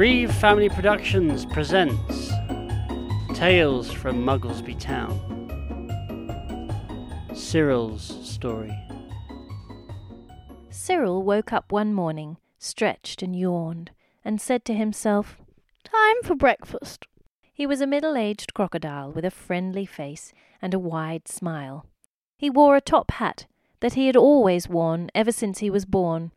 Grieve Family Productions presents Tales from Mugglesby Town. Cyril's story. Cyril woke up one morning, stretched and yawned, and said to himself, Time for breakfast. He was a middle aged crocodile with a friendly face and a wide smile. He wore a top hat that he had always worn ever since he was born.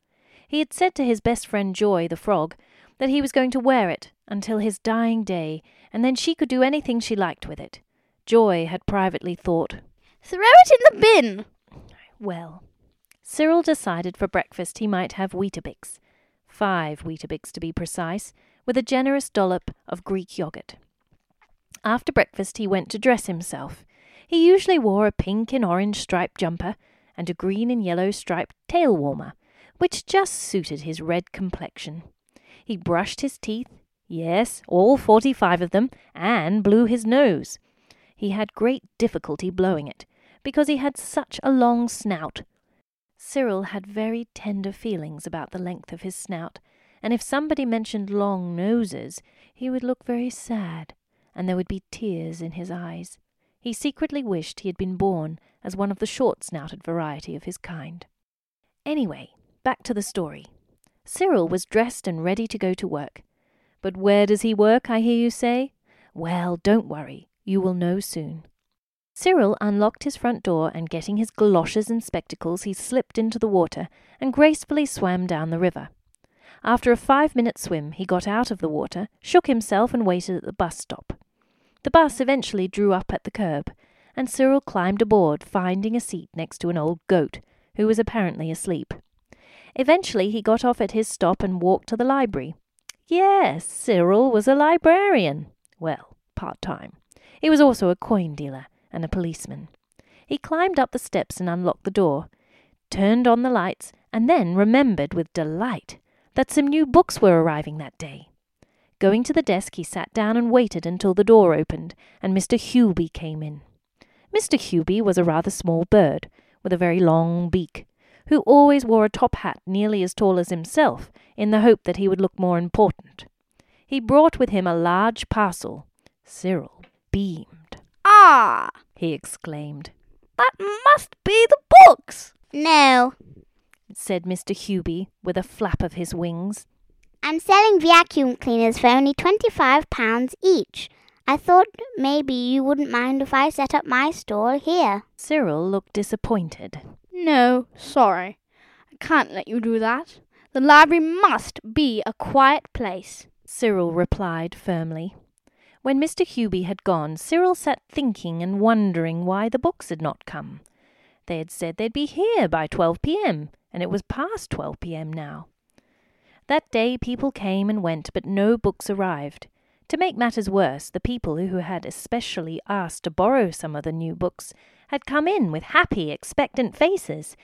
He had said to his best friend Joy the frog that he was going to wear it until his dying day, and then she could do anything she liked with it. Joy had privately thought, Throw it in the bin. well, Cyril decided for breakfast he might have Weetabix, five Weetabix to be precise, with a generous dollop of Greek yogurt. After breakfast he went to dress himself. He usually wore a pink and orange striped jumper and a green and yellow striped tail warmer, which just suited his red complexion. He brushed his teeth, yes, all forty five of them, and blew his nose. He had great difficulty blowing it, because he had such a long snout. Cyril had very tender feelings about the length of his snout, and if somebody mentioned long noses, he would look very sad, and there would be tears in his eyes. He secretly wished he had been born as one of the short snouted variety of his kind. Anyway, back to the story. Cyril was dressed and ready to go to work. But where does he work, I hear you say? Well, don't worry, you will know soon. Cyril unlocked his front door and getting his galoshes and spectacles, he slipped into the water and gracefully swam down the river. After a five minute swim, he got out of the water, shook himself, and waited at the bus stop. The bus eventually drew up at the curb, and Cyril climbed aboard, finding a seat next to an old goat, who was apparently asleep. Eventually, he got off at his stop and walked to the library. Yes, Cyril was a librarian. Well, part time. He was also a coin dealer and a policeman. He climbed up the steps and unlocked the door, turned on the lights, and then remembered with delight that some new books were arriving that day. Going to the desk, he sat down and waited until the door opened and Mr. Hewby came in. Mr. Hewby was a rather small bird, with a very long beak, who always wore a top hat nearly as tall as himself, in the hope that he would look more important. He brought with him a large parcel. Cyril beamed. Ah, He exclaimed, that must be the books. No, said Mr. Hewby, with a flap of his wings. I'm selling vacuum cleaners for only £25 each. I thought maybe you wouldn't mind if I set up my stall here. Cyril looked disappointed. No, sorry. I can't let you do that. The library must be a quiet place. Cyril replied firmly. When Mr. Hewby had gone, Cyril sat thinking and wondering why the books had not come. They had said they'd be here by 12 p.m., and it was past 12 p.m. now. That day people came and went, but no books arrived. To make matters worse, the people who had especially asked to borrow some of the new books had come in with happy, expectant faces,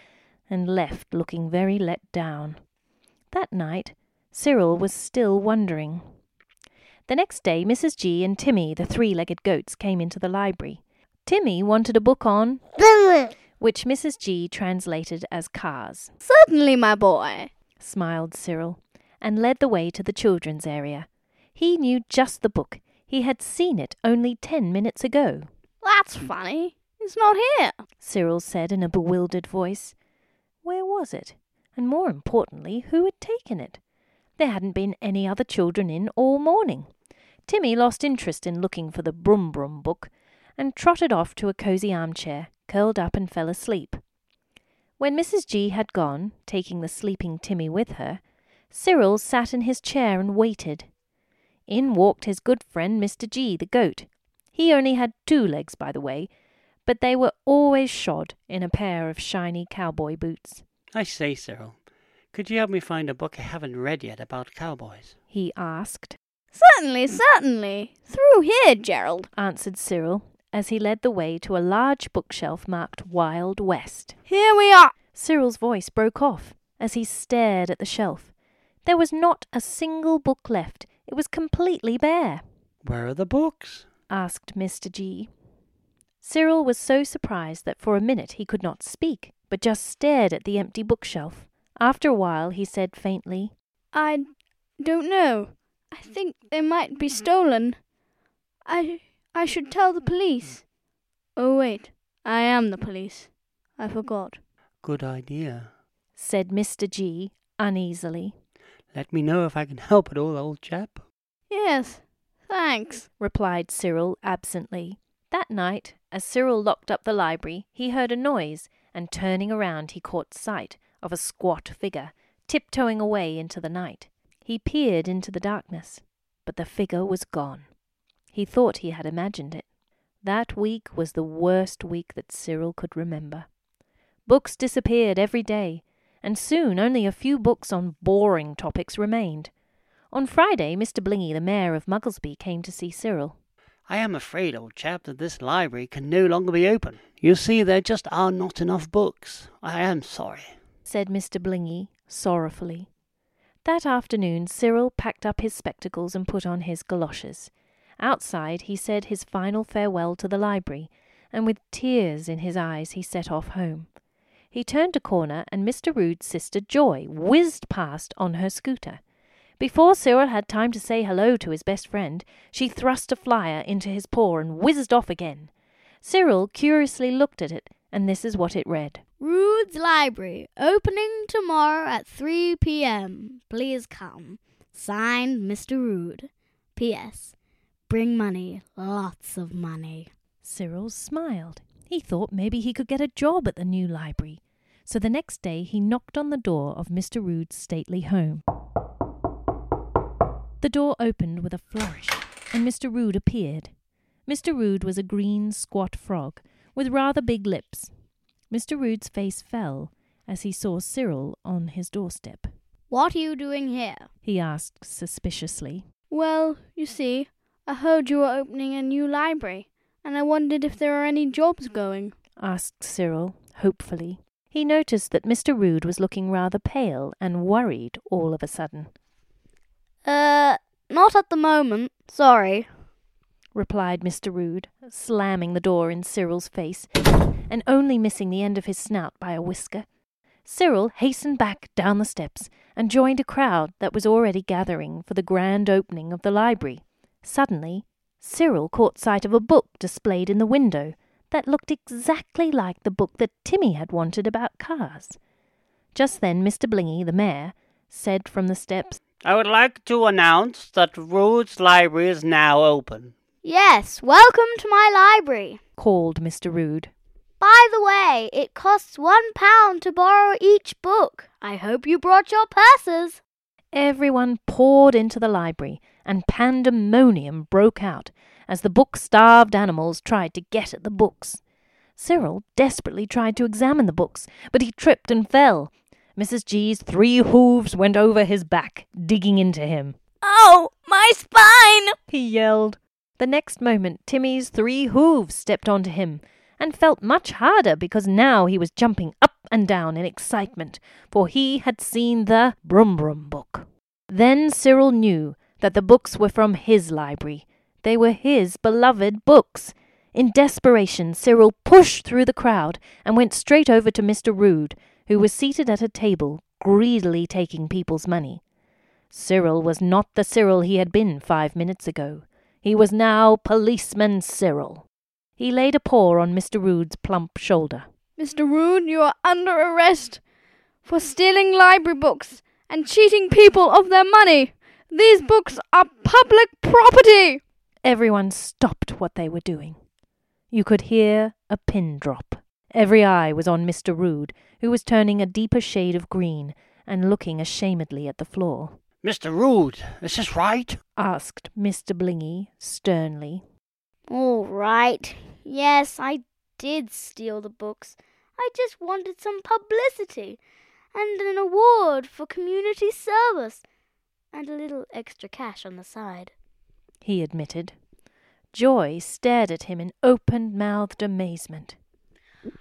and left looking very let down. That night, Cyril was still wondering. The next day, Mrs. G and Timmy, the three legged goats, came into the library. Timmy wanted a book on, which Mrs. G translated as cars, Certainly, my boy. smiled Cyril, and led the way to the children's area. He knew just the book. He had seen it only ten minutes ago. That's funny. It's not here. Cyril said in a bewildered voice. Where was it? And more importantly, who had taken it? There hadn't been any other children in all morning. Timmy lost interest in looking for the Brum Brum book and trotted off to a cosy armchair, curled up and fell asleep. When Mrs. G had gone, taking the sleeping Timmy with her, Cyril sat in his chair and waited. In walked his good friend Mr. G, the goat. He only had two legs, by the way, but they were always shod in a pair of shiny cowboy boots. I say, Cyril, could you help me find a book I haven't read yet about cowboys? He asked, Certainly, certainly. Through here, Gerald. answered Cyril, as he led the way to a large bookshelf marked Wild West. Here we are. Cyril's voice broke off as he stared at the shelf. There was not a single book left. It was completely bare. Where are the books? asked Mr. G. Cyril was so surprised that for a minute he could not speak, but just stared at the empty bookshelf. After a while he said faintly, I don't know. I think they might be stolen. I I should tell the police. Oh wait, I am the police. I forgot. Good idea. said Mr. G uneasily. Let me know if I can help at all, old chap. Yes, thanks. replied Cyril absently. That night, as Cyril locked up the library, he heard a noise, and turning around, he caught sight of a squat figure tiptoeing away into the night. He peered into the darkness, but the figure was gone. He thought he had imagined it. That week was the worst week that Cyril could remember. Books disappeared every day, and soon only a few books on boring topics remained. On Friday, Mr. Blingy, the mayor of Mugglesby, came to see Cyril. I am afraid, old chap, that this library can no longer be open. You see, there just are not enough books. I am sorry. said Mr. Blingy sorrowfully. That afternoon, Cyril packed up his spectacles and put on his galoshes. Outside, he said his final farewell to the library, and with tears in his eyes, he set off home. He turned a corner, and Mr. Rude's sister Joy whizzed past on her scooter. Before Cyril had time to say hello to his best friend, she thrust a flyer into his paw and whizzed off again. Cyril curiously looked at it, and this is what it read. Rude's Library, opening tomorrow at 3 p.m. Please come. Signed, Mr. Rude. P.S. Bring money, lots of money. Cyril smiled. He thought maybe he could get a job at the new library. So the next day he knocked on the door of Mr. Rude's stately home. The door opened with a flourish, and Mr. Rude appeared. Mr. Rude was a green, squat frog with rather big lips. Mr. Rude's face fell as he saw Cyril on his doorstep. What are you doing here? He asked suspiciously. Well, you see, I heard you were opening a new library, and I wondered if there are any jobs going. asked Cyril, hopefully. He noticed that Mr. Rude was looking rather pale and worried all of a sudden. Uh, not at the moment. Sorry. replied Mr. Rude, slamming the door in Cyril's face, and only missing the end of his snout by a whisker. Cyril hastened back down the steps and joined a crowd that was already gathering for the grand opening of the library. Suddenly, Cyril caught sight of a book displayed in the window that looked exactly like the book that Timmy had wanted about cars. Just then, Mr. Blingy, the mayor, said from the steps, I would like to announce that Rude's Library is now open. Yes, welcome to my library. called Mr. Rood. By the way, it costs one pound to borrow each book. I hope you brought your purses. Everyone poured into the library, and pandemonium broke out as the book starved animals tried to get at the books. Cyril desperately tried to examine the books, but he tripped and fell. Mrs. G's three hooves went over his back, digging into him. Oh, my spine! He yelled. The next moment, Timmy's three hooves stepped onto him, and felt much harder because now he was jumping up and down in excitement, for he had seen the Brum Brum book. Then Cyril knew that the books were from his library. They were his beloved books. In desperation, Cyril pushed through the crowd and went straight over to Mr. Rood, who was seated at a table, greedily taking people's money. Cyril was not the Cyril he had been five minutes ago. He was now Policeman Cyril. He laid a paw on Mr. Rood's plump shoulder. Mr. Rood, you are under arrest for stealing library books and cheating people of their money. These books are public property. Everyone stopped what they were doing. You could hear a pin drop. Every eye was on Mr. Rude, who was turning a deeper shade of green and looking ashamedly at the floor. Mr. Rude, is this right? Asked Mr. Blingy sternly. All right. Yes, I did steal the books. I just wanted some publicity and an award for community service and a little extra cash on the side. He admitted. Joy stared at him in open mouthed amazement.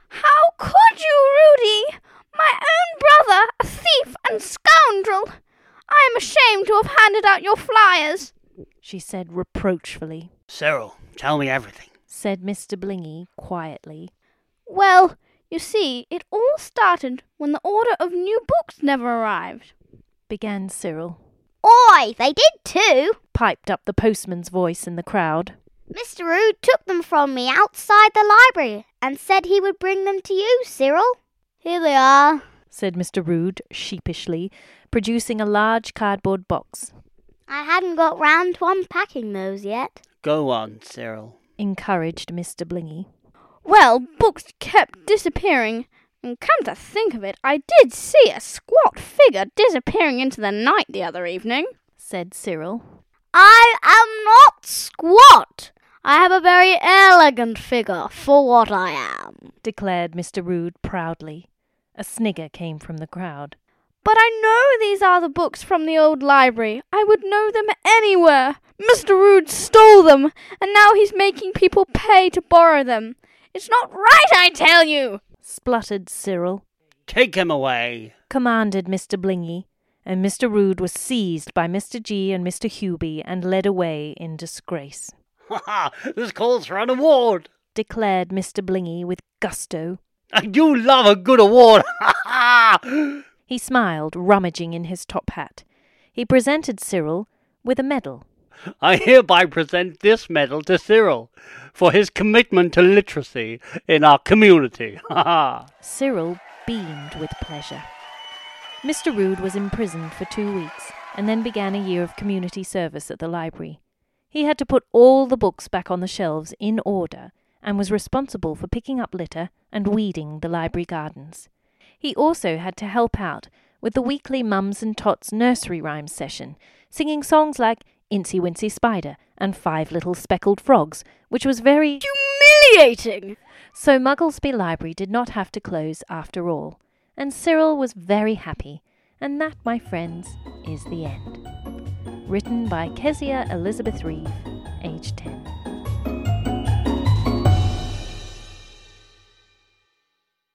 How could you, Rudy? My own brother, a thief and scoundrel. I am ashamed to have handed out your flyers. She said reproachfully. Cyril, tell me everything. Said Mr. Blingy quietly. Well, you see, it all started when the order of new books never arrived. Began Cyril. Oi, they did too. piped up the postman's voice in the crowd. Mr. Rood took them from me outside the library and said he would bring them to you, Cyril. Here they are. said Mr. Rood sheepishly, producing a large cardboard box. I hadn't got round to unpacking those yet. Go on, Cyril. Encouraged Mr. Blingy. Well, books kept disappearing. And come to think of it, I did see a squat figure disappearing into the night the other evening. said Cyril. I am not squat. I have a very elegant figure for what I am. declared Mr. Rood proudly. A snigger came from the crowd. But I know these are the books from the old library. I would know them anywhere. Mr. Rood stole them, and now he's making people pay to borrow them. It's not right, I tell you. Spluttered Cyril. Take him away. Commanded Mr. Blingy, and Mr. Rood was seized by Mr. G and Mr. Hewby and led away in disgrace. Ha ha! This calls for an award. Declared Mr. Blingy with gusto. I do love a good award. Ha ha! He smiled, rummaging in his top hat. He presented Cyril with a medal. I hereby present this medal to Cyril for his commitment to literacy in our community. Cyril beamed with pleasure. Mr. Rood was imprisoned for two weeks and then began a year of community service at the library. He had to put all the books back on the shelves in order and was responsible for picking up litter and weeding the library gardens. He also had to help out with the weekly Mums and Tots nursery rhyme session, singing songs like Incy Wincy Spider and Five Little Speckled Frogs, which was very Humiliating. so Mugglesby Library did not have to close after all, and Cyril was very happy, and that, my friends, is the end. Written by Kezia Elizabeth Reeve, age 10.